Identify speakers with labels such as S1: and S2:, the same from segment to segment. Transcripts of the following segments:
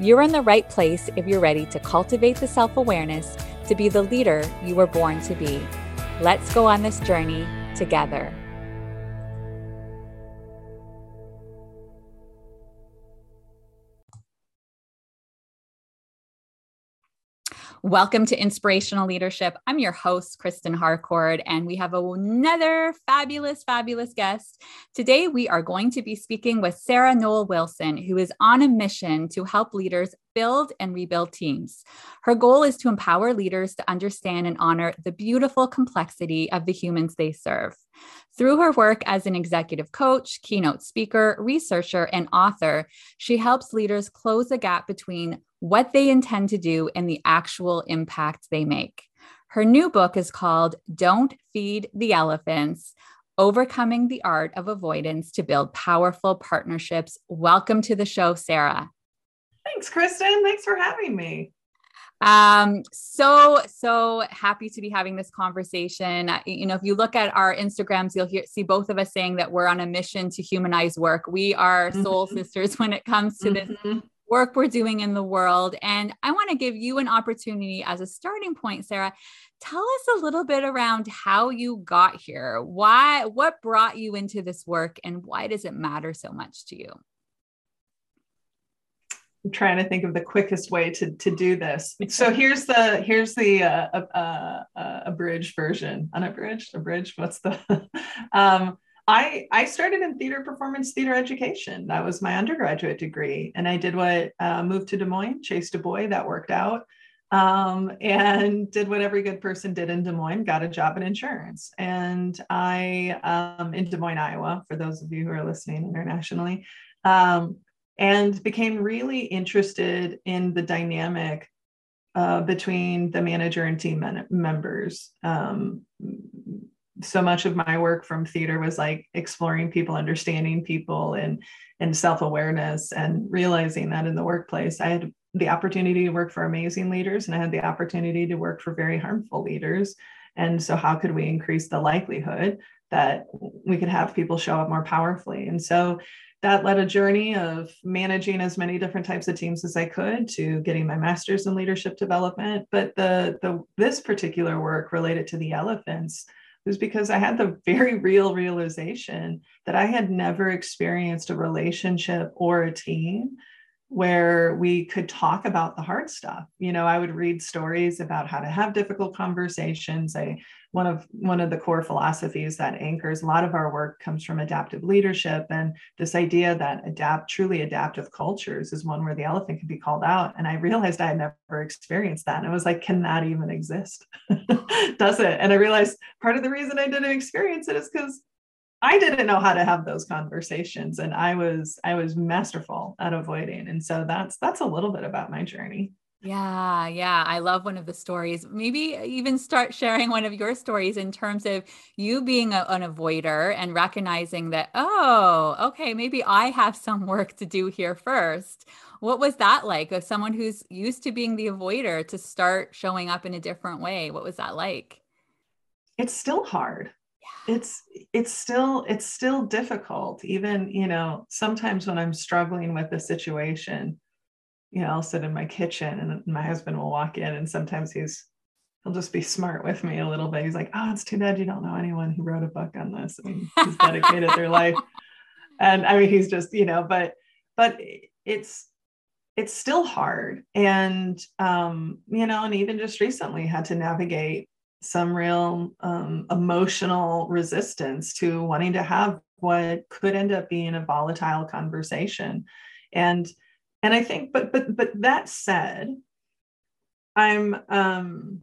S1: You're in the right place if you're ready to cultivate the self awareness to be the leader you were born to be. Let's go on this journey together. Welcome to Inspirational Leadership. I'm your host, Kristen Harcourt, and we have another fabulous, fabulous guest. Today, we are going to be speaking with Sarah Noll Wilson, who is on a mission to help leaders build and rebuild teams. Her goal is to empower leaders to understand and honor the beautiful complexity of the humans they serve. Through her work as an executive coach, keynote speaker, researcher, and author, she helps leaders close the gap between what they intend to do and the actual impact they make. Her new book is called Don't Feed the Elephants Overcoming the Art of Avoidance to Build Powerful Partnerships. Welcome to the show, Sarah.
S2: Thanks, Kristen. Thanks for having me.
S1: Um, so so happy to be having this conversation. You know, if you look at our Instagrams, you'll hear see both of us saying that we're on a mission to humanize work. We are soul mm-hmm. sisters when it comes to mm-hmm. this work we're doing in the world. And I want to give you an opportunity as a starting point, Sarah. Tell us a little bit around how you got here. Why, what brought you into this work, and why does it matter so much to you?
S2: I'm trying to think of the quickest way to, to do this. So here's the here's the uh, uh, uh, abridged version, unabridged, abridged. What's the um, I, I started in theater performance theater education. That was my undergraduate degree. And I did what uh, moved to Des Moines, chased a boy, that worked out. Um, and did what every good person did in Des Moines, got a job in insurance. And I, um, in Des Moines, Iowa, for those of you who are listening internationally, um, and became really interested in the dynamic uh, between the manager and team men- members. Um, so much of my work from theater was like exploring people understanding people and and self-awareness and realizing that in the workplace i had the opportunity to work for amazing leaders and i had the opportunity to work for very harmful leaders and so how could we increase the likelihood that we could have people show up more powerfully and so that led a journey of managing as many different types of teams as I could to getting my master's in leadership development. But the, the this particular work related to the elephants was because I had the very real realization that I had never experienced a relationship or a team where we could talk about the hard stuff. You know, I would read stories about how to have difficult conversations. I one of one of the core philosophies that anchors a lot of our work comes from adaptive leadership and this idea that adapt truly adaptive cultures is one where the elephant can be called out and i realized i had never experienced that and i was like can that even exist does it and i realized part of the reason i didn't experience it is because I didn't know how to have those conversations and I was I was masterful at avoiding. And so that's that's a little bit about my journey.
S1: Yeah, yeah. I love one of the stories. Maybe even start sharing one of your stories in terms of you being a, an avoider and recognizing that, oh, okay, maybe I have some work to do here first. What was that like of someone who's used to being the avoider to start showing up in a different way? What was that like?
S2: It's still hard it's it's still it's still difficult even you know sometimes when i'm struggling with a situation you know i'll sit in my kitchen and my husband will walk in and sometimes he's he'll just be smart with me a little bit. He's like oh it's too bad you don't know anyone who wrote a book on this I mean, he's dedicated their life. And i mean he's just you know but but it's it's still hard. And um you know and even just recently had to navigate some real um, emotional resistance to wanting to have what could end up being a volatile conversation. And and i think but but but that said i'm um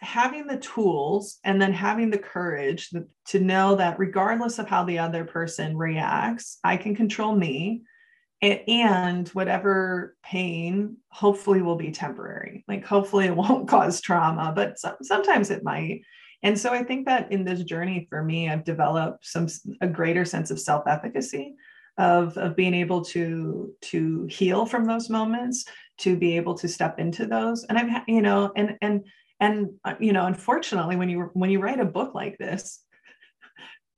S2: having the tools and then having the courage to know that regardless of how the other person reacts i can control me and whatever pain hopefully will be temporary. Like hopefully it won't cause trauma but sometimes it might. And so i think that in this journey for me i've developed some a greater sense of self-efficacy of, of being able to to heal from those moments to be able to step into those. And i've you know and and and uh, you know unfortunately when you when you write a book like this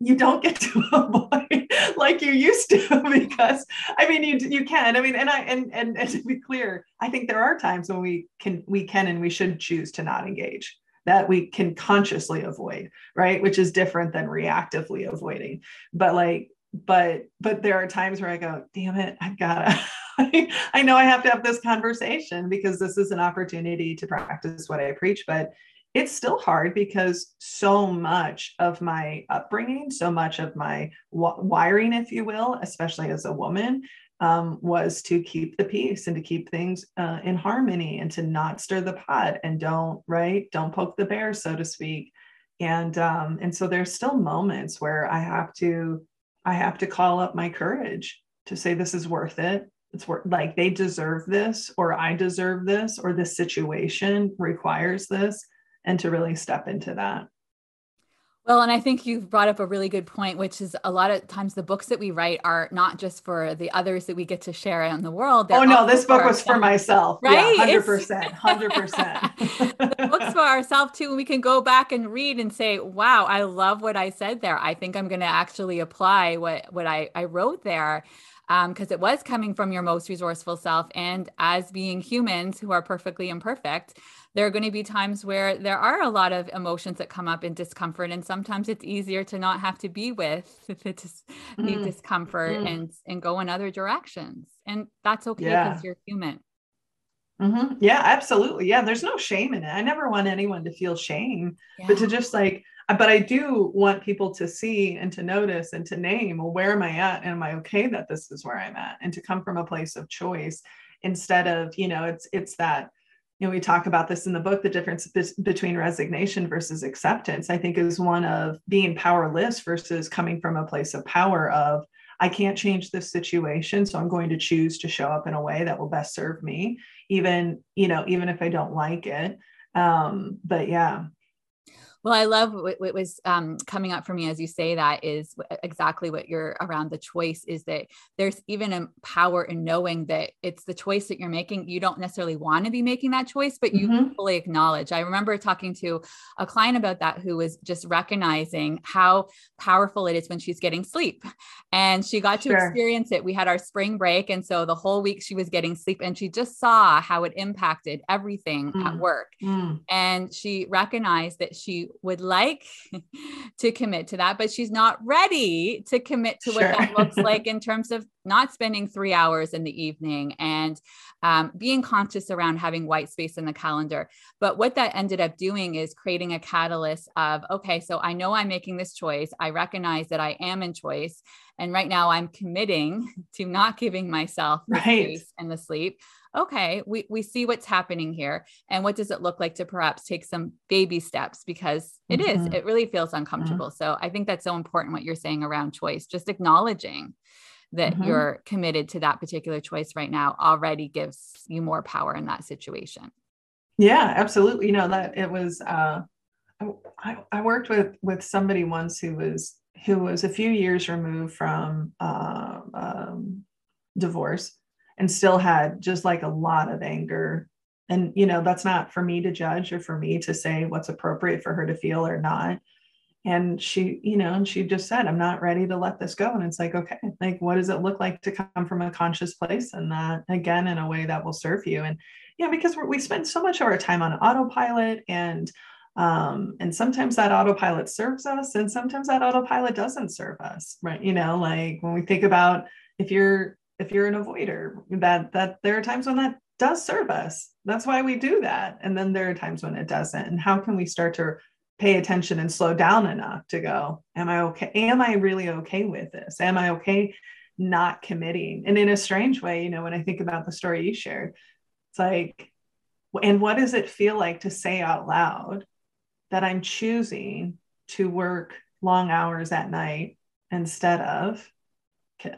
S2: you don't get to avoid like you used to because i mean you you can i mean and i and, and and to be clear i think there are times when we can we can and we should choose to not engage that we can consciously avoid right? Which is different than reactively avoiding. But like but but there are times where i go damn it i've gotta I know I have to have this conversation because this is an opportunity to practice what I preach, but it's still hard because so much of my upbringing, so much of my w- wiring, if you will, especially as a woman, um, was to keep the peace and to keep things uh, in harmony and to not stir the pot and don't right, don't poke the bear, so to speak. And um, and so there's still moments where I have to I have to call up my courage to say this is worth it. It's worth like they deserve this, or I deserve this, or this situation requires this and to really step into that.
S1: Well, and I think you've brought up a really good point, which is a lot of times the books that we write are not just for the others that we get to share in the world.
S2: oh no, this book was for myself. Right? Hundred percent, hundred percent.
S1: Books for ourselves too, and we can go back and read and say, "Wow, I love what I said there. I think I'm going to actually apply what what I I wrote there." because um, it was coming from your most resourceful self. And as being humans who are perfectly imperfect, there are going to be times where there are a lot of emotions that come up in discomfort. And sometimes it's easier to not have to be with the, dis- mm. the discomfort mm. and, and go in other directions. And that's okay because yeah. you're human.
S2: Mm-hmm. Yeah, absolutely. Yeah, there's no shame in it. I never want anyone to feel shame, yeah. but to just like, but I do want people to see and to notice and to name, well, where am I at? And am I okay that this is where I'm at? And to come from a place of choice instead of, you know, it's it's that, you know, we talk about this in the book, the difference between resignation versus acceptance, I think is one of being powerless versus coming from a place of power of, I can't change this situation. So I'm going to choose to show up in a way that will best serve me, even, you know, even if I don't like it. Um, but yeah,
S1: well, I love what, what was um, coming up for me as you say that is exactly what you're around the choice is that there's even a power in knowing that it's the choice that you're making. You don't necessarily want to be making that choice, but you mm-hmm. fully acknowledge. I remember talking to a client about that who was just recognizing how powerful it is when she's getting sleep. And she got to sure. experience it. We had our spring break. And so the whole week she was getting sleep and she just saw how it impacted everything mm. at work. Mm. And she recognized that she would like to commit to that, but she's not ready to commit to sure. what that looks like in terms of not spending three hours in the evening and um, being conscious around having white space in the calendar. But what that ended up doing is creating a catalyst of, okay, so I know I'm making this choice. I recognize that I am in choice. And right now I'm committing to not giving myself the right. space and the sleep okay, we, we see what's happening here. And what does it look like to perhaps take some baby steps? Because it mm-hmm. is, it really feels mm-hmm. uncomfortable. Mm-hmm. So I think that's so important what you're saying around choice, just acknowledging that mm-hmm. you're committed to that particular choice right now already gives you more power in that situation.
S2: Yeah, absolutely. You know, that it was, uh, I, I worked with, with somebody once who was, who was a few years removed from uh, um, divorce and still had just like a lot of anger. And you know that's not for me to judge or for me to say what's appropriate for her to feel or not. And she you know and she just said i'm not ready to let this go. And it's like okay like what does it look like to come from a conscious place and that again in a way that will serve you? And yeah because we spend so much of our time on autopilot and um, and sometimes that autopilot serves us and sometimes that autopilot doesn't serve us right? You know like when we think about if you're if you're an avoider that that there are times when that does serve us. That's why we do that. And then there are times when it doesn't. And how can we start to pay attention and slow down enough to go am i okay? Am i really okay with this? Am i okay not committing? And in a strange way you know when i think about the story you shared it's like and what does it feel like to say out loud that i'm choosing to work long hours at night instead of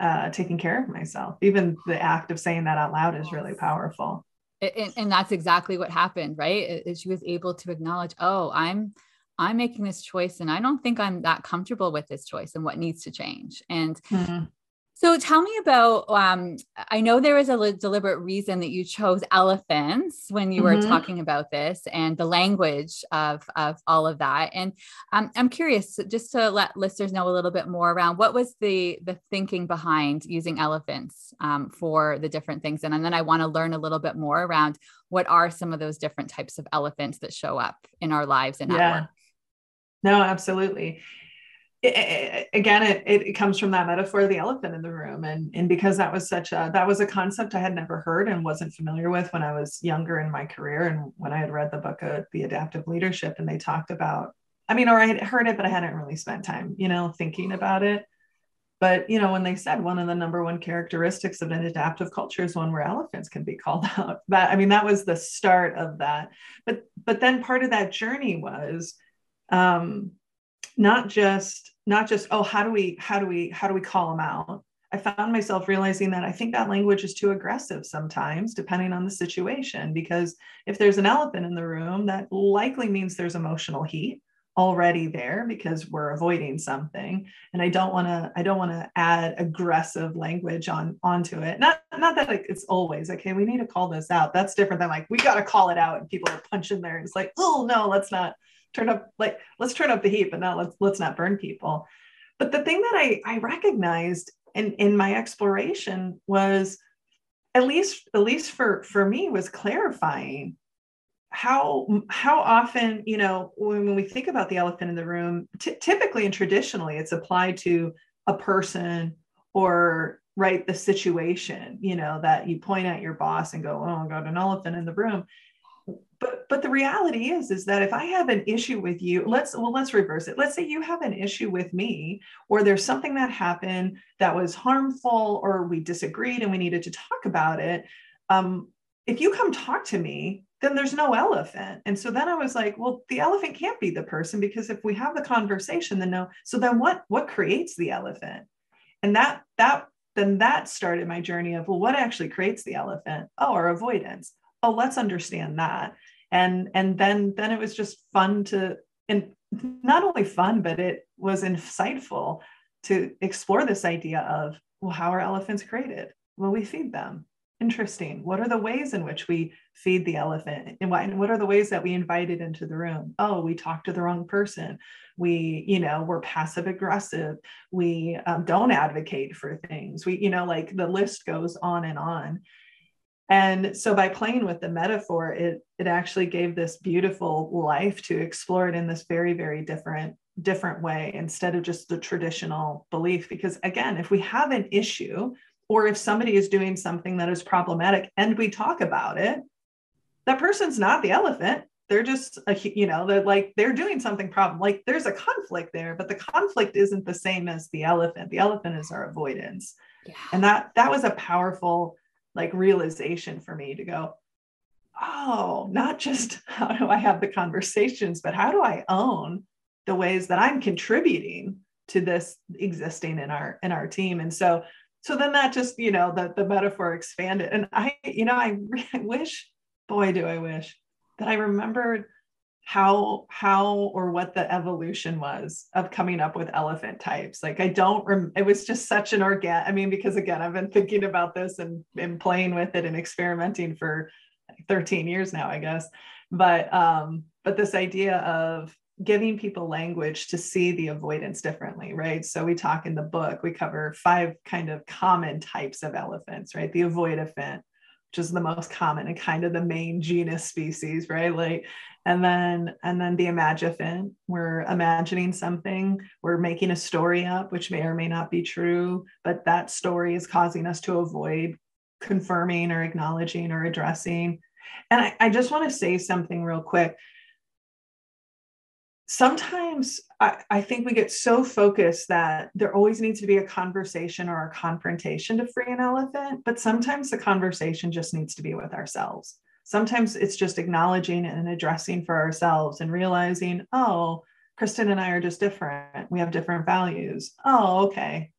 S2: uh, taking care of myself. Even the act of saying that out loud is really powerful.
S1: And, and that's exactly what happened, right? She was able to acknowledge, oh, I'm I'm making this choice and I don't think I'm that comfortable with this choice and what needs to change. And mm-hmm. So tell me about. Um, I know there was a deliberate reason that you chose elephants when you mm-hmm. were talking about this, and the language of of all of that. And um, I'm curious, just to let listeners know a little bit more around what was the the thinking behind using elephants um, for the different things, and, and then I want to learn a little bit more around what are some of those different types of elephants that show up in our lives and yeah.
S2: No, absolutely it, again it, it comes from that metaphor the elephant in the room. And and because that was such a that was a concept i had never heard and wasn't familiar with when i was younger in my career and when i had read the book of the adaptive leadership and they talked about i mean or i had heard it but i hadn't really spent time you know thinking about it. But you know when they said one of the number one characteristics of an adaptive culture is one where elephants can be called out. That i mean that was the start of that. But but then part of that journey was um not just not just oh how do we how do we how do we call them out? I found myself realizing that i think that language is too aggressive sometimes depending on the situation because if there's an elephant in the room that likely means there's emotional heat already there because we're avoiding something. And i don't want to i don't want to add aggressive language on onto it. Not not that it's always okay we need to call this out. That's different than like we got to call it out and people are punching there it's like oh no let's not turn up like let's turn up the heat but now let's let's not burn people. But the thing that i i recognized in in my exploration was at least at least for for me was clarifying how how often you know when, when we think about the elephant in the room t- typically and traditionally it's applied to a person or right the situation you know that you point at your boss and go oh i got an elephant in the room but but the reality is is that if i have an issue with you let's well let's reverse it. Let's say you have an issue with me or there's something that happened that was harmful or we disagreed and we needed to talk about it um, if you come talk to me then there's no elephant. And so then i was like well the elephant can't be the person because if we have the conversation then no so then what what creates the elephant? And that that then that started my journey of well what actually creates the elephant? Oh our avoidance. Oh let's understand that and and then then it was just fun to and not only fun but it was insightful to explore this idea of well how are elephants created? Well we feed them. Interesting. What are the ways in which we feed the elephant? And what, and what are the ways that we invite it into the room? Oh we talk to the wrong person. We you know we're passive aggressive. We um, don't advocate for things. We you know like the list goes on and on and so by playing with the metaphor, it it actually gave this beautiful life to explore it in this very, very different, different way instead of just the traditional belief. Because again, if we have an issue or if somebody is doing something that is problematic and we talk about it, that person's not the elephant. They're just a, you know, they're like they're doing something problem. Like there's a conflict there, but the conflict isn't the same as the elephant. The elephant is our avoidance. Yeah. And that that was a powerful like realization for me to go, oh, not just how do I have the conversations, but how do I own the ways that I'm contributing to this existing in our in our team? And so so then that just you know the the metaphor expanded and i you know i, I wish boy do i wish that i remembered how how or what the evolution was of coming up with elephant types. Like i don't rem- it was just such an organ i mean because again i've been thinking about this and, and playing with it and experimenting for 13 years now i guess. But um but this idea of giving people language to see the avoidance differently right? So we talk in the book we cover five kind of common types of elephants right? The avoidant which is the most common and kind of the main genus species, right? Like, and then and then the imagifiant, we're imagining something, we're making a story up, which may or may not be true, but that story is causing us to avoid confirming or acknowledging or addressing. And I, I just want to say something real quick sometimes I, I, think we get so focused that there always needs to be a conversation or a confrontation to free an elephant, but sometimes the conversation just needs to be with ourselves. Sometimes it's just acknowledging and addressing for ourselves and realizing, oh, Kristen and I are just different. We have different values. Oh, okay.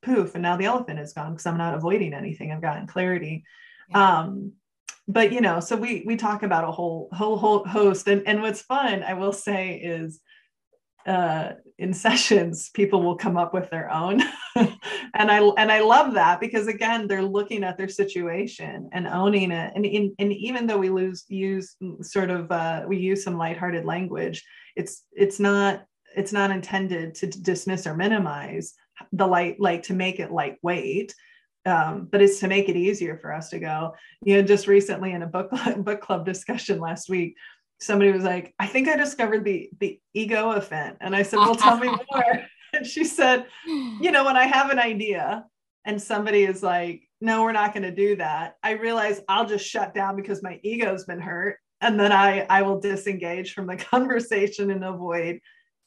S2: poof and now the elephant is gone because i'm not avoiding anything i've gotten clarity yeah. um but you know so we we talk about a whole whole whole host and and what's fun i will say is uh, in sessions people will come up with their own. And i and i love that because again they're looking at their situation and owning it. And, in, and even though we lose use sort of uh, we use some lighthearted language it's it's not it's not intended to dismiss or minimize the light like to make it lightweight um, but it's to make it easier for us to go. You know just recently in a book book club discussion last week somebody was like, I think I discovered the the egoiphant. And I said, Well, tell me more. And she said, you know, when I have an idea and somebody is like, no, we're not going to do that, I realize I'll just shut down because my ego's been hurt. And then I I will disengage from the conversation and avoid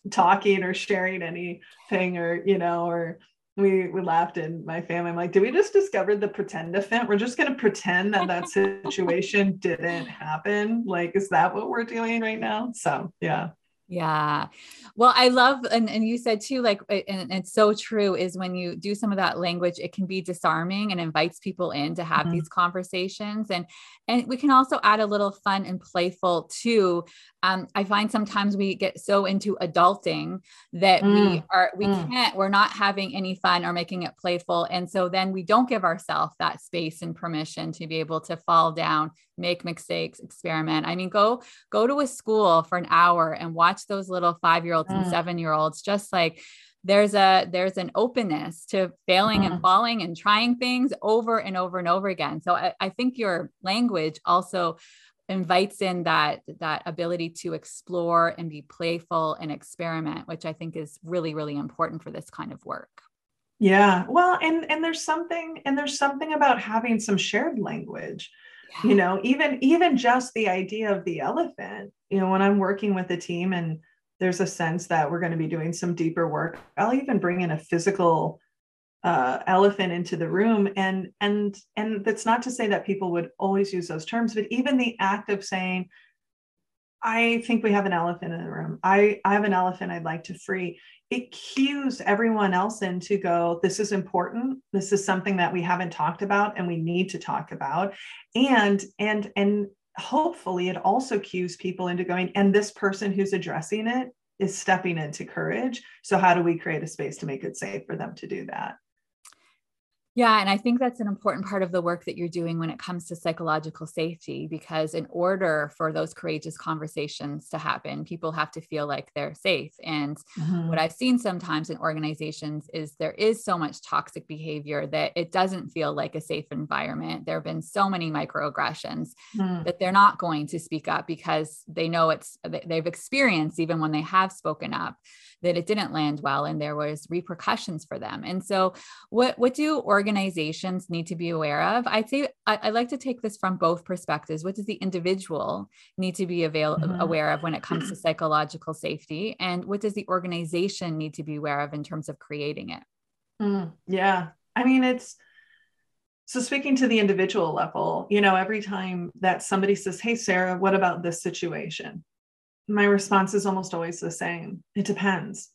S2: talking or sharing anything or, you know, or we we laughed in my family. I'm like, did we just discover the pretend event? We're just going to pretend that that situation didn't happen. Like, is that what we're doing right now? So, yeah.
S1: Yeah. Well, I love, and, and you said too, like, and it's so true is when you do some of that language, it can be disarming and invites people in to have mm-hmm. these conversations. And, and we can also add a little fun and playful too. Um, I find sometimes we get so into adulting that mm. we are, we mm. can't, we're not having any fun or making it playful. And so then we don't give ourselves that space and permission to be able to fall down, make mistakes, experiment. I mean, go, go to a school for an hour and watch those little five year olds mm. and seven year olds, just like, there's a there's an openness to failing and mm-hmm. falling and trying things over and over and over again so I, I, think your language also invites in that that ability to explore and be playful and experiment which i think is really really important for this kind of work
S2: yeah well and and there's something and there's something about having some shared language yeah. you know even even just the idea of the elephant you know when i'm working with a team and there's a sense that we're going to be doing some deeper work. I'll even bring in a physical uh, elephant into the room, and and and that's not to say that people would always use those terms, but even the act of saying, "I think we have an elephant in the room. I I have an elephant I'd like to free." It cues everyone else in to go, this is important. This is something that we haven't talked about and we need to talk about. And and and hopefully it also cues people into going, and this person who's addressing it is stepping into courage. So, how do we create a space to make it safe for them to do that?
S1: Yeah, and I think that's an important part of the work that you're doing when it comes to psychological safety, because in order for those courageous conversations to happen, people have to feel like they're safe. And mm-hmm. what I've seen sometimes in organizations is there is so much toxic behavior that it doesn't feel like a safe environment. There have been so many microaggressions mm. that they're not going to speak up because they know it's they've experienced even when they have spoken up that it didn't land well and there was repercussions for them. And so what what do organizations need to be aware of? I'd say I, I like to take this from both perspectives. What does the individual need to be avail- mm-hmm. aware of when it comes to psychological safety? And what does the organization need to be aware of in terms of creating it?
S2: Mm, yeah. I mean, it's so speaking to the individual level, you know, every time that somebody says, Hey, Sarah, what about this situation? My response is almost always the same. It depends.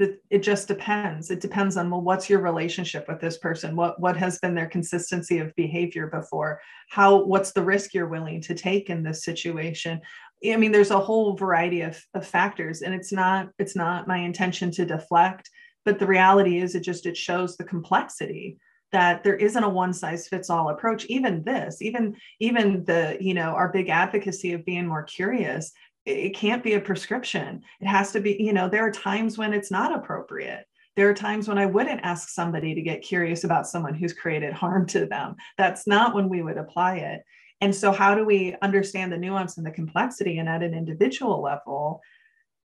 S2: It, it just depends. It depends on well, what's your relationship with this person? What what has been their consistency of behavior before? How what's the risk you're willing to take in this situation? I mean, there's a whole variety of, of factors, and it's not it's not my intention to deflect, but the reality is it just it shows the complexity that there isn't a one size fits all approach. Even this even even the you know our big advocacy of being more curious it can't be a prescription. It has to be you know there are times when it's not appropriate. There are times when i wouldn't ask somebody to get curious about someone who's created harm to them. That's not when we would apply it. And so how do we understand the nuance and the complexity and at an individual level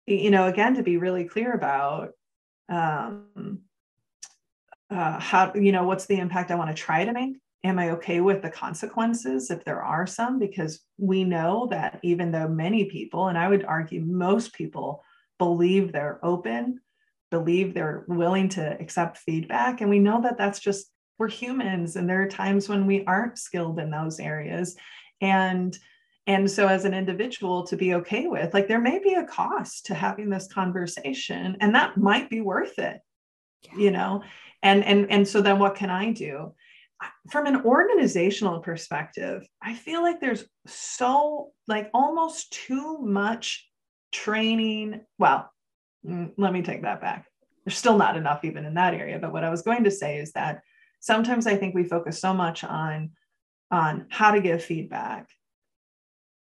S2: you know again to be really clear about um, uh, how you know what's the impact i want to try to make? Am i okay with the consequences if there are some? Because we know that even though many people and i would argue most people believe they're open believe they're willing to accept feedback and we know that that's just we're humans and there are times when we aren't skilled in those areas. And and so as an individual to be okay with like there may be a cost to having this conversation and that might be worth it yeah. you know and and and so then what can i do? From an organizational perspective i feel like there's so like almost too much training. Well mm, let me take that back. There's still not enough even in that area. But what i was going to say is that sometimes i think we focus so much on on how to give feedback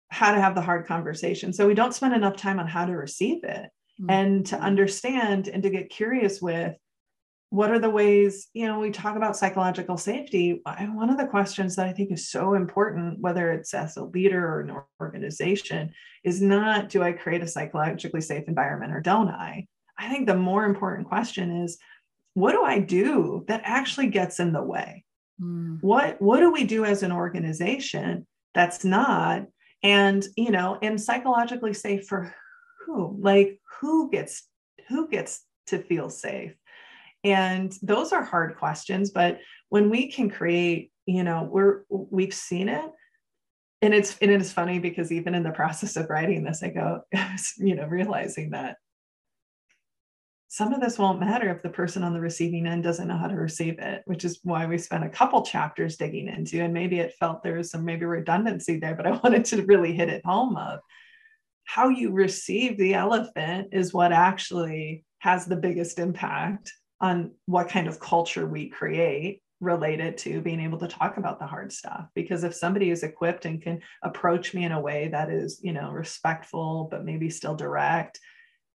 S2: how to have the hard conversation. So we don't spend enough time on how to receive it. Mm-hmm. and to understand and to get curious with what are the ways you know we talk about psychological safety. And one of the questions that i think is so important whether it's as a leader or an organization is not do i create a psychologically safe environment or don't i? I think the more important question is what do i do that actually gets in the way? Mm. what what do we do as an organization that's not? And you know and psychologically safe for who? Like who gets who gets to feel safe and those are hard questions but when we can create you know we're we've seen it. And it's and it's funny because even in the process of writing this i go you know realizing that some of this won't matter if the person on the receiving end doesn't know how to receive it which is why we spent a couple chapters digging into and maybe it felt there was some maybe redundancy there but i wanted to really hit it home of how you receive the elephant is what actually has the biggest impact on what kind of culture we create related to being able to talk about the hard stuff. Because if somebody is equipped and can approach me in a way that is you know respectful but maybe still direct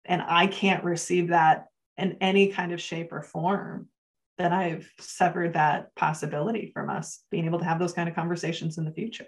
S2: and i can't receive that in any kind of shape or form then i've severed that possibility from us being able to have those kind of conversations in the future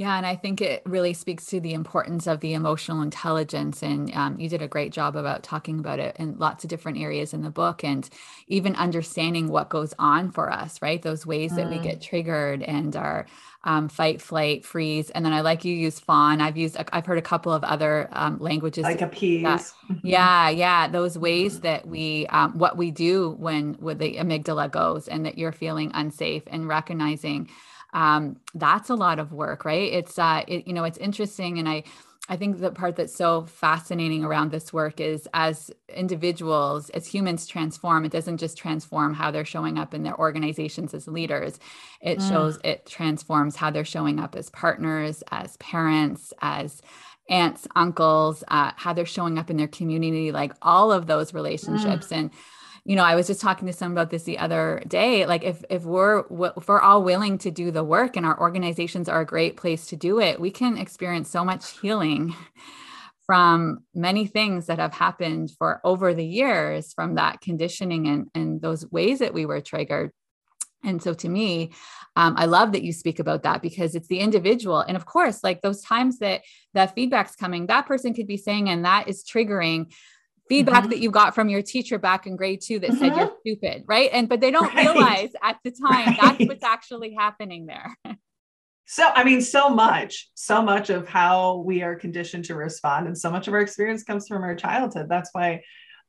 S1: yeah, and I think it really speaks to the importance of the emotional intelligence. And um, you did a great job about talking about it in lots of different areas in the book and even understanding what goes on for us, right? Those ways mm. that we mm. get triggered and our um, fight, flight, freeze. And then I like you use fawn. I've used, I've heard a couple of other um, languages.
S2: Like appease.
S1: Yeah, yeah. Those ways mm-hmm. that we, um, what we do when, when the amygdala goes and that you're feeling unsafe and recognizing um, that's a lot of work, right? It's, uh, it, you know, it's interesting. And I, I think the part that's so fascinating around this work is as individuals, as humans transform, it doesn't just transform how they're showing up in their organizations as leaders. It mm. shows, it transforms how they're showing up as partners, as parents, as aunts, uncles, uh, how they're showing up in their community, like all of those relationships. Mm. And you know, I was just talking to someone about this the other day. Like, if if we're if we're all willing to do the work, and our organizations are a great place to do it, we can experience so much healing from many things that have happened for over the years from that conditioning and and those ways that we were triggered. And so, to me, um, I love that you speak about that because it's the individual, and of course, like those times that that feedback's coming, that person could be saying, and that is triggering feedback mm-hmm. that you got from your teacher back in grade two that mm-hmm. said you're mm-hmm. stupid, right? And but they don't right. realize at the time right. that's what's actually happening there.
S2: So, I mean, so much, so much of how we are conditioned to respond, and so much of our experience comes from our childhood. That's why,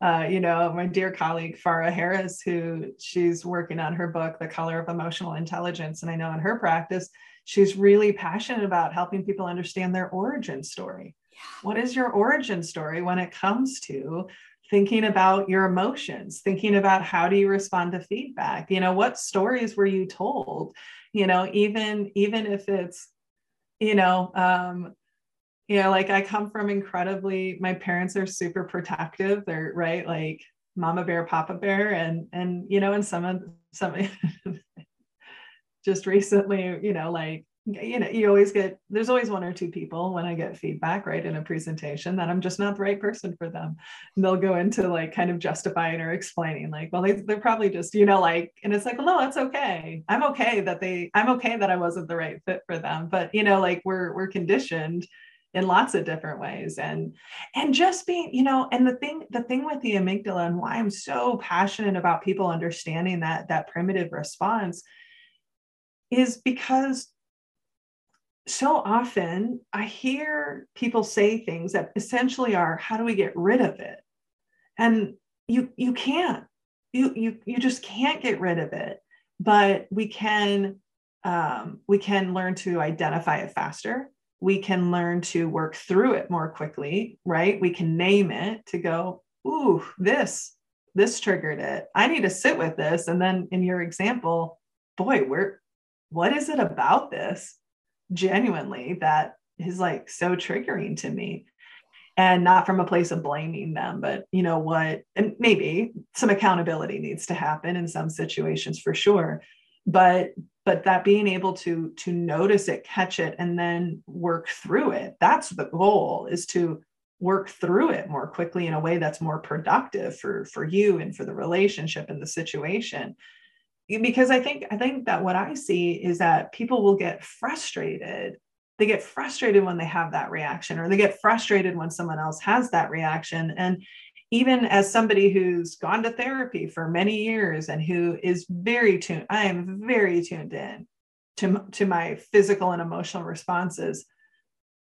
S2: uh, you know, my dear colleague Farah Harris, who she's working on her book, The Color of Emotional Intelligence, and I know in her practice, she's really passionate about helping people understand their origin story what is your origin story when it comes to thinking about your emotions thinking about how do you respond to feedback? You know what stories were you told? You know even even if it's you know um you know like i come from incredibly my parents are super protective. They're right like mama bear papa bear and and you know and some of some just recently you know like you know you always get there's always one or two people when i get feedback right in a presentation that i'm just not the right person for them. And they'll go into like kind of justifying or explaining like well they, they're probably just you know like and it's like well no that's okay. I'm okay that they i'm okay that i wasn't the right fit for them. But you know like we're we're conditioned in lots of different ways. And and just being you know and the thing the thing with the amygdala and why i'm so passionate about people understanding that that primitive response is because so often I hear people say things that essentially are, how do we get rid of it? And you you can't. You you you just can't get rid of it. But we can um, we can learn to identify it faster. We can learn to work through it more quickly, right? We can name it to go, ooh, this, this triggered it i need to sit with this and then in your example boy where what is it about this genuinely that is like so triggering to me. And not from a place of blaming them but you know what and maybe some accountability needs to happen in some situations for sure. But but that being able to to notice it catch it and then work through it that's the goal is to work through it more quickly in a way that's more productive for for you and for the relationship and the situation because i think i think that what i see is that people will get frustrated. They get frustrated when they have that reaction or they get frustrated when someone else has that reaction. And even as somebody who's gone to therapy for many years and who is very tuned i am very tuned in to, to my physical and emotional responses.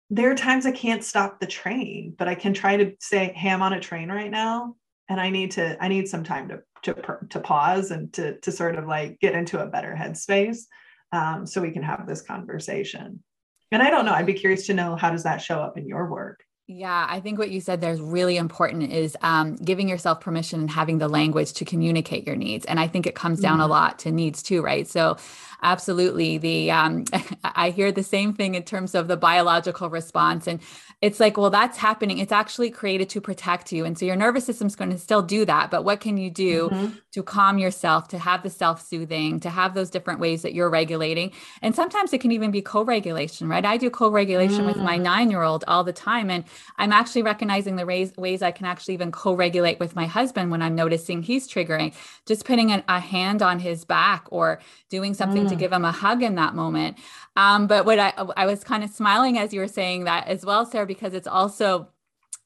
S2: There are times i can't stop the train but i can try to say hey i'm on a train right now and i need to i need some time to to, to pause and to to sort of like get into a better headspace um, so we can have this conversation and I don't know, I'd be curious to know how does that show up in your work?
S1: Yeah, I think what you said there is really important is um, giving yourself permission and having the language to communicate your needs. And I think it comes down mm-hmm. a lot to needs too, right? So absolutely the um, i hear the same thing in terms of the biological response and it's like well that's happening it's actually created to protect you and so your nervous system's going to still do that but what can you do mm-hmm. to calm yourself to have the self-soothing to have those different ways that you're regulating and sometimes it can even be co-regulation right i do co-regulation mm. with my mm. nine-year-old all the time and i'm actually recognizing the ways, ways i can actually even co-regulate with my husband when i'm noticing he's triggering just putting a, a hand on his back or doing something mm. to give him a hug in that moment. Um, but what I, I was kind of smiling as you were saying that as well, Sarah, because it's also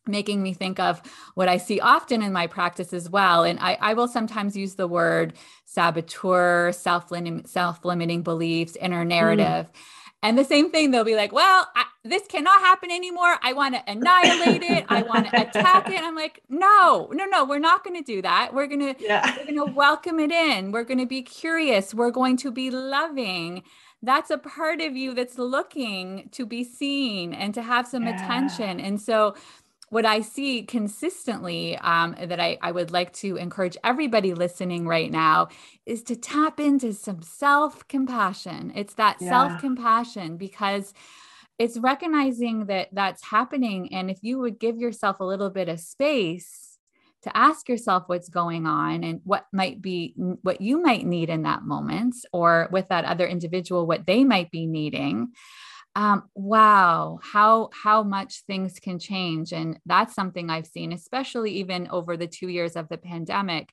S1: making me think of what I see often in my practice as well. And I, I will sometimes use the word saboteur, self-limiting, self-limiting beliefs, inner mm. narrative. Mm. And the same thing, they'll be like, well, I, this cannot happen anymore. I want to annihilate it. I want to attack it. I'm like, no, no, no, we're not going to do that. We're going to, yeah. we're going to welcome it in. We're going to be curious. We're going to be loving. That's a part of you that's looking to be seen and to have some yeah. attention. And so what I see consistently um, that I, I would like to encourage everybody listening right now is to tap into some self compassion. It's that yeah. self compassion because it's recognizing that that's happening. And if you would give yourself a little bit of space to ask yourself what's going on and what might be what you might need in that moment, or with that other individual, what they might be needing. Um, wow how how much things can change. And that's something i've seen especially even over the two years of the pandemic.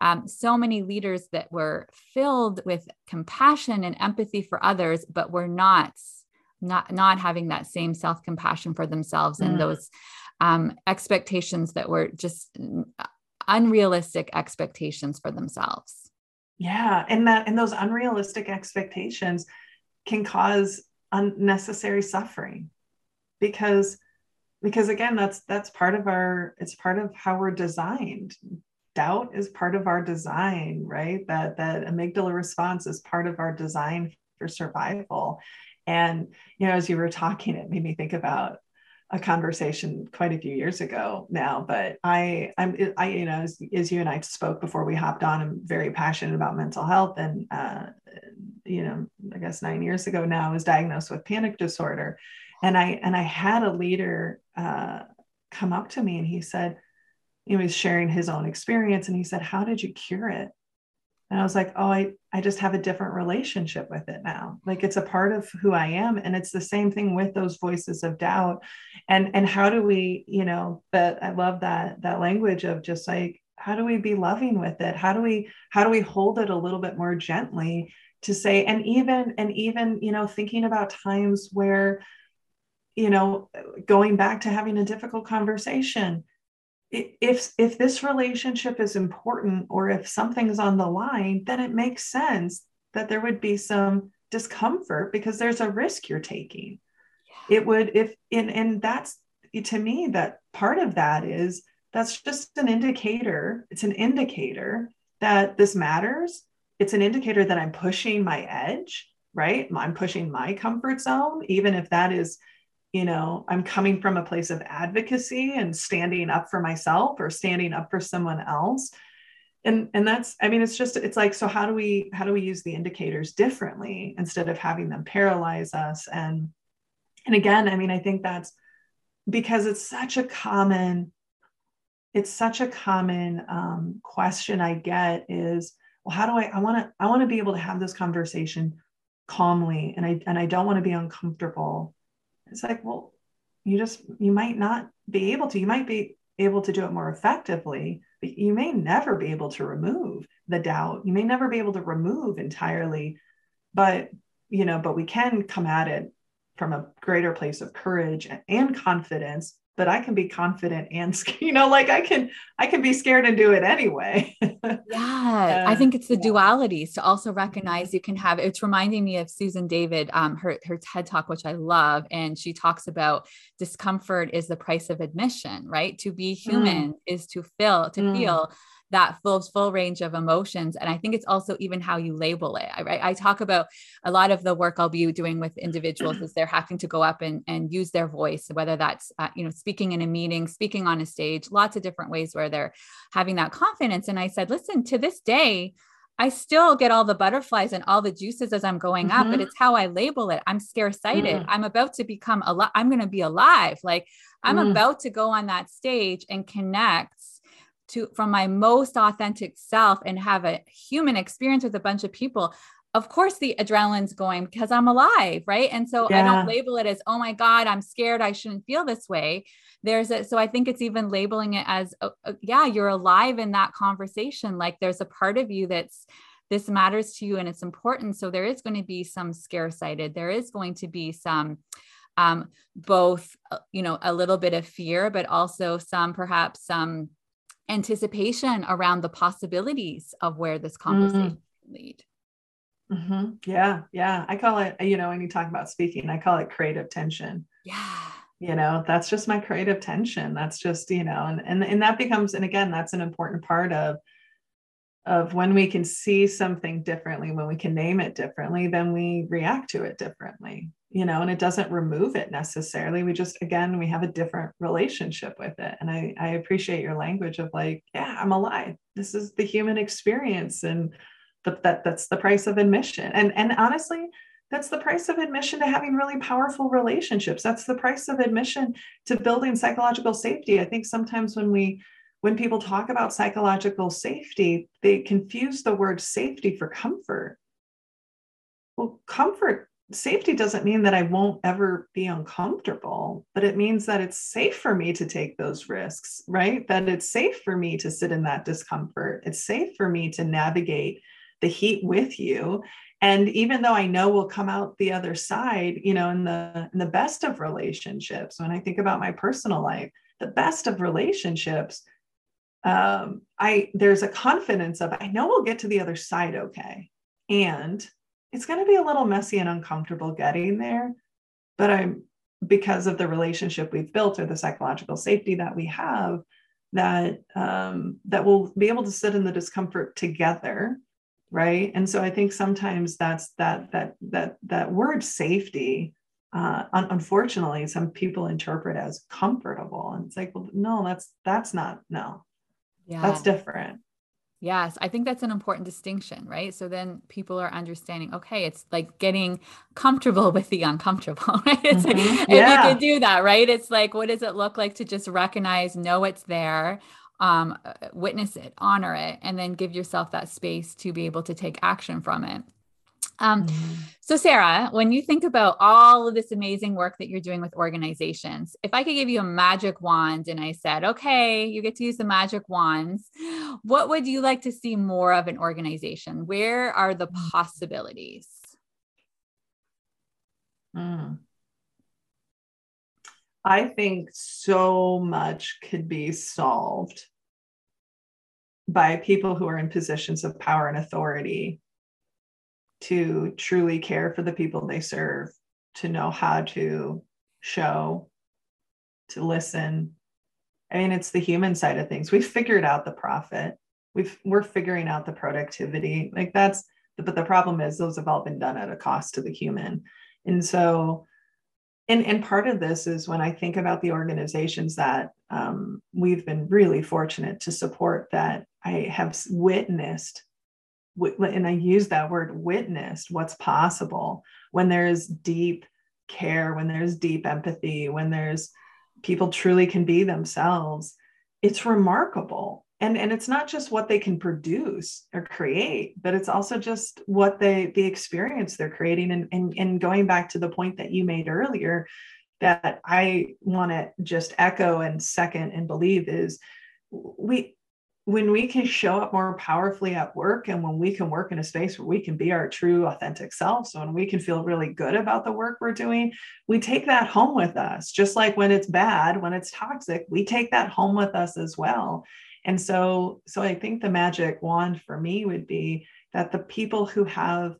S1: Um, so many leaders that were filled with compassion and empathy for others but were not not not having that same self-compassion for themselves mm. and those um, expectations that were just unrealistic expectations for themselves.
S2: Yeah and that and those unrealistic expectations can cause unnecessary suffering because because again that's that's part of our it's part of how we're designed. Doubt is part of our design right? That that amygdala response is part of our design for survival. And you know as you were talking it made me think about a conversation quite a few years ago now but i i'm i you know as, as you and i spoke before we hopped on i'm very passionate about mental health and uh, you know i guess nine years ago now I was diagnosed with panic disorder. And i and i had a leader uh, come up to me and he said he was sharing his own experience and he said how did you cure it? And i was like oh i i just have a different relationship with it now. Like it's a part of who i am and it's the same thing with those voices of doubt. And and how do we you know but i love that that language of just like how do we be loving with it? How do we how do we hold it a little bit more gently to say and even and even you know thinking about times where you know going back to having a difficult conversation if if this relationship is important or if something's on the line then it makes sense that there would be some discomfort because there's a risk you're taking. Yeah. it would if and and that's to me that part of that is that's just an indicator it's an indicator that this matters. It's an indicator that i'm pushing my edge right? I'm pushing my comfort zone even if that is you know i'm coming from a place of advocacy and standing up for myself or standing up for someone else. And and that's i mean it's just it's like so how do we how do we use the indicators differently instead of having them paralyze us? And and again i mean i think that's because it's such a common it's such a common um, question i get is well how do i i want to i want to be able to have this conversation calmly and i and i don't want to be uncomfortable it's like well you just you might not be able to you might be able to do it more effectively but you may never be able to remove the doubt. You may never be able to remove entirely but you know but we can come at it from a greater place of courage and confidence but i can be confident and you know like i can i can be scared and do it anyway
S1: yeah uh, i think it's the yeah. dualities to also recognize you can have it's reminding me of susan david um her her ted talk which i love and she talks about discomfort is the price of admission right to be human mm. is to feel to mm. feel that full full range of emotions and i think it's also even how you label it I, I talk about a lot of the work i'll be doing with individuals is they're having to go up and, and use their voice whether that's uh, you know speaking in a meeting speaking on a stage lots of different ways where they're having that confidence and i said listen to this day I still get all the butterflies and all the juices as I'm going mm-hmm. up, but mm-hmm. it's how I label it. I'm scarce sighted. Mm. I'm about to become alive. I'm going to be alive. Like I'm mm. about to go on that stage and connect to from my most authentic self and have a human experience with a bunch of people of course the adrenaline's going because i'm alive right? And so yeah. i don't label it as oh my god i'm scared. I shouldn't feel this way. There's a so i think it's even labeling it as uh, uh, yeah you're alive in that conversation. Like there's a part of you that's this matters to you and it's important. So there is going to be some scare sighted there is going to be some um, both uh, you know a little bit of fear but also some perhaps some anticipation around the possibilities of where this conversation mm. lead.
S2: Mm-hmm. Yeah, yeah. I call it, you know, when you talk about speaking, I call it creative tension.
S1: Yeah.
S2: You know, that's just my creative tension. That's just, you know, and and and that becomes, and again, that's an important part of of when we can see something differently, when we can name it differently, then we react to it differently you know and it doesn't remove it necessarily. We just again we have a different relationship with it. And i i appreciate your language of like yeah i'm alive. This is the human experience and the, that that's the price of admission. And and honestly that's the price of admission to having really powerful relationships. That's the price of admission to building psychological safety. I think sometimes when we when people talk about psychological safety they confuse the word safety for comfort. Well comfort safety doesn't mean that I won't ever be uncomfortable, but it means that it's safe for me to take those risks, right? That it's safe for me to sit in that discomfort. It's safe for me to navigate the heat with you. And even though I know we'll come out the other side, you know, in the in the best of relationships, when I think about my personal life, the best of relationships, um, I there's a confidence of I know we'll get to the other side okay. And it's going to be a little messy and uncomfortable getting there but i'm because of the relationship we've built or the psychological safety that we have that um, that we'll be able to sit in the discomfort together right? And so i think sometimes that's that that that that word safety uh, un- unfortunately some people interpret as comfortable. And it's like well no that's that's not no. Yeah. that's different
S1: Yes, I think that's an important distinction, right? So then people are understanding, okay, it's like getting comfortable with the uncomfortable, right? It's mm-hmm. like, yeah. you can do that, right? It's like, what does it look like to just recognize, know it's there, um, uh, witness it, honor it, and then give yourself that space to be able to take action from it. Um, mm-hmm. So, Sarah, when you think about all of this amazing work that you're doing with organizations, if I could give you a magic wand and I said, okay, you get to use the magic wands, what would you like to see more of an organization? Where are the mm. possibilities?
S2: Mm. I think so much could be solved by people who are in positions of power and authority to truly care for the people they serve, to know how to show, to listen. I mean, it's the human side of things. We've figured out the profit. We've we're figuring out the productivity. Like that's but the problem is those have all been done at a cost to the human. And so and and part of this is when I think about the organizations that um, we've been really fortunate to support that I have witnessed, and I use that word witnessed what's possible when there's deep care, when there's deep empathy, when there's people truly can be themselves. It's remarkable and and it's not just what they can produce or create but it's also just what they the experience they're creating and and, and going back to the point that you made earlier that i want to just echo and second and believe is we when we can show up more powerfully at work and when we can work in a space where we can be our true authentic selves so when we can feel really good about the work we're doing we take that home with us. Just like when it's bad when it's toxic we take that home with us as well. And so, so I think the magic wand for me would be that the people who have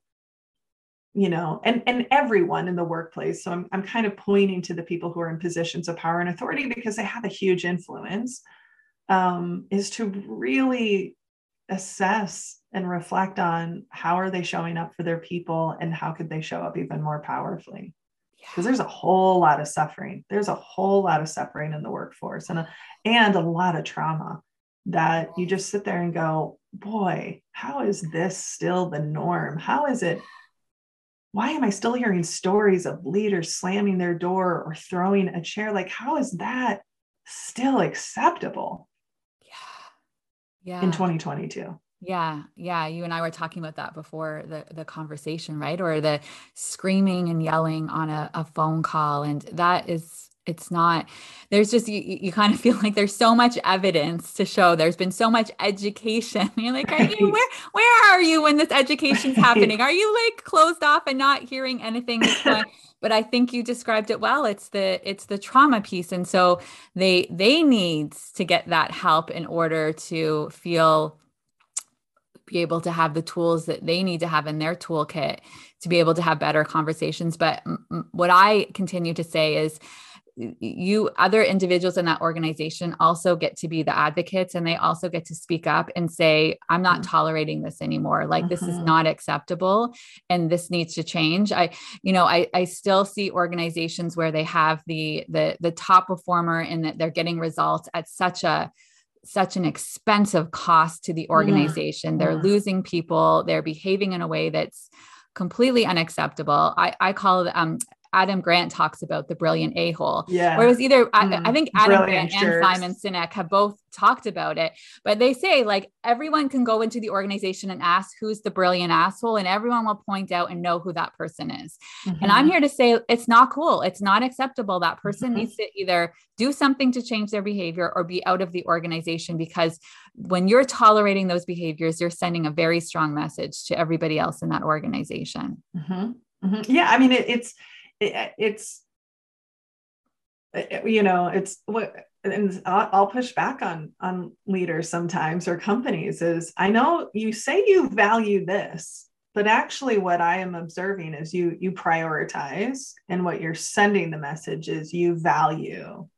S2: you know and and everyone in the workplace so I'm, I'm kind of pointing to the people who are in positions of power and authority because they have a huge influence um, is to really assess and reflect on how are they showing up for their people and how could they show up even more powerfully because there's a whole lot of suffering there's a whole lot of suffering in the workforce and a, and a lot of trauma that you just sit there and go, boy, how is this still the norm? How is it? Why am I still hearing stories of leaders slamming their door or throwing a chair? Like, how is that still acceptable?
S1: Yeah.
S2: In 2022.
S1: Yeah, yeah. You and I were talking about that before the the conversation, right? Or the screaming and yelling on a, a phone call, and that is it's not there's just you, you kind of feel like there's so much evidence to show there's been so much education. You're like you, where where are you when this education's happening? Are you like closed off and not hearing anything but i think you described it well it's the it's the trauma piece and so they they need to get that help in order to feel be able to have the tools that they need to have in their toolkit to be able to have better conversations but what i continue to say is you other individuals in that organization also get to be the advocates and they also get to speak up and say i'm not mm-hmm. tolerating this anymore like mm-hmm. this is mm-hmm. not acceptable and this needs to change i you know i i still see organizations where they have the the the top performer and that they're getting results at such a such an expensive cost to the organization yeah. they're yeah. losing people they're behaving in a way that's completely unacceptable. I, I call it um, Adam Grant talks about the brilliant a hole.
S2: Yeah.
S1: Where it was either, mm, I, I, think Adam Grant jerks. and Simon Sinek have both talked about it, but they say like everyone can go into the organization and ask who's the brilliant asshole, and everyone will point out and know who that person is. Mm-hmm. And I'm mm-hmm. here to say it's not cool. It's not acceptable. That person mm-hmm. needs to either do something to change their behavior or be out of the organization because when you're tolerating those behaviors, you're sending a very strong message to everybody else in that organization.
S2: Mm-hmm. mm-hmm. Yeah. I mean, it, it's, it, it's you know it's what and I'll push back on on leaders sometimes or companies is I know you say you value this but actually what I am observing is you you prioritize and what you're sending the message is you value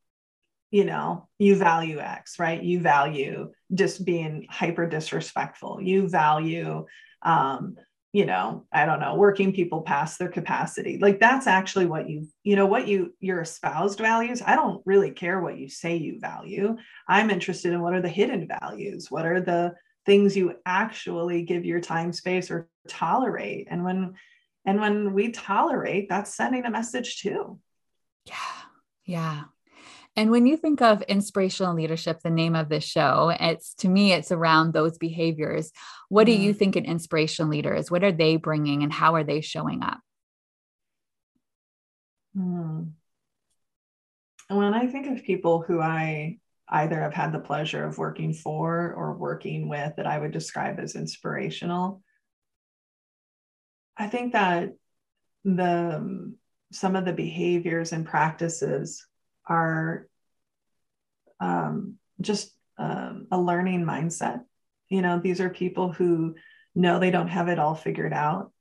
S2: you know you value x right? You value just being hyper disrespectful. You value um, you know i don't know working people past their capacity. Like that's actually what you you know what you your espoused values i don't really care what you say you value. I'm interested in what are the hidden values? What are the things you actually give your time space or tolerate? And when and when we tolerate that's sending a message too.
S1: Yeah yeah and when you think of inspirational leadership, the name of this show, it's to me, it's around those behaviors. What do you mm. think an inspirational leader is? What are they bringing and how are they showing up?
S2: Mm. When I think of people who I either have had the pleasure of working for or working with that I would describe as inspirational, I think that the some of the behaviors and practices are um, just um, a learning mindset. You know, these are people who know they don't have it all figured out.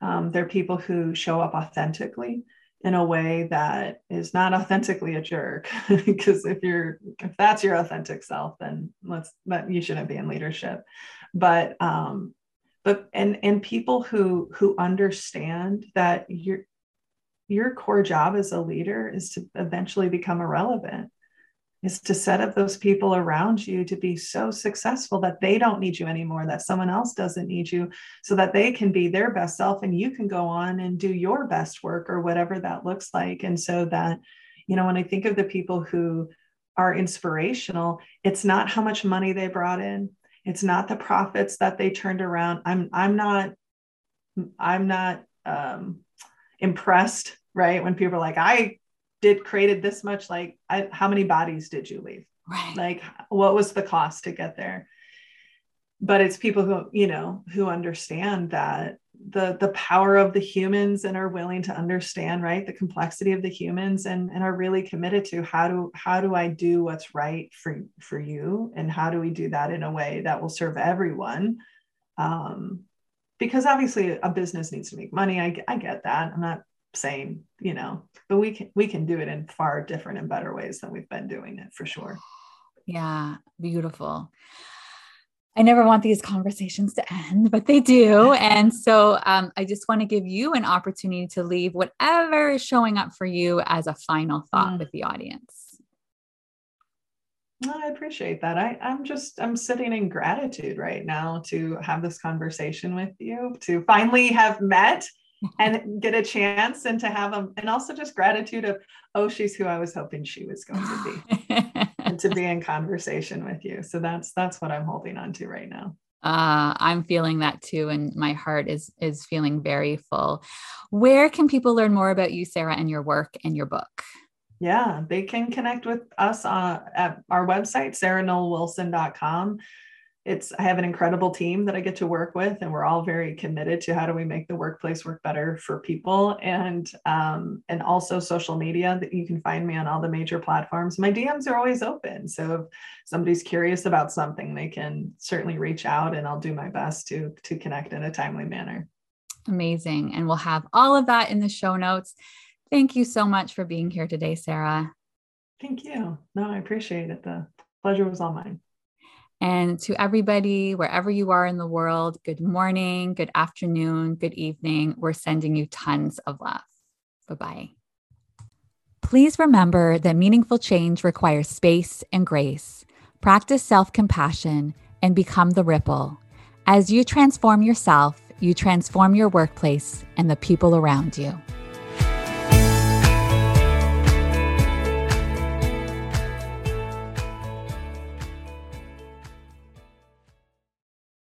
S2: Um, they're people who show up authentically in a way that is not authentically a jerk. because if you're if that's your authentic self, then let's but you shouldn't be in leadership. But um, but and and people who who understand that you're your core job as a leader is to eventually become irrelevant is to set up those people around you to be so successful that they don't need you anymore, that someone else doesn't need you, so that they can be their best self and you can go on and do your best work or whatever that looks like. And so that, you know, when I think of the people who are inspirational, it's not how much money they brought in, it's not the profits that they turned around. I'm I'm not I'm not um, impressed, right? When people are like, I did created this much like I, how many bodies did you leave?
S1: Right.
S2: Like what was the cost to get there? But it's people who you know who understand that the the power of the humans and are willing to understand right the complexity of the humans and and are really committed to how do how do i do what's right for for you? And how do we do that in a way that will serve everyone? Um because obviously a business needs to make money i, I get that i'm not saying, you know, but we can we can do it in far different and better ways than we've been doing it for sure.
S1: Yeah, beautiful. I never want these conversations to end, but they do. And so um, I just want to give you an opportunity to leave whatever is showing up for you as a final thought mm. with the audience.
S2: I appreciate that. I, I'm just, I'm sitting in gratitude right now to have this conversation with you, to finally have met and get a chance and to have them and also just gratitude of oh she's who i was hoping she was going to be and to be in conversation with you. So that's that's what i'm holding on to right now.
S1: Uh, i'm feeling that too and my heart is is feeling very full. Where can people learn more about you sarah and your work and your book
S2: yeah they can connect with us uh, at our website sarahnollwilson.com it's i have an incredible team that i get to work with and we're all very committed to how do we make the workplace work better for people. And um, and also social media that you can find me on all the major platforms. My dms are always open so if somebody's curious about something they can certainly reach out and i'll do my best to to connect in a timely manner.
S1: Amazing. And we'll have all of that in the show notes thank you so much for being here today sarah
S2: thank you no i appreciate it the pleasure was all mine
S1: and to everybody, wherever you are in the world, good morning, good afternoon, good evening. We're sending you tons of love. Bye bye. Please remember that meaningful change requires space and grace. Practice self compassion and become the ripple. As you transform yourself, you transform your workplace and the people around you.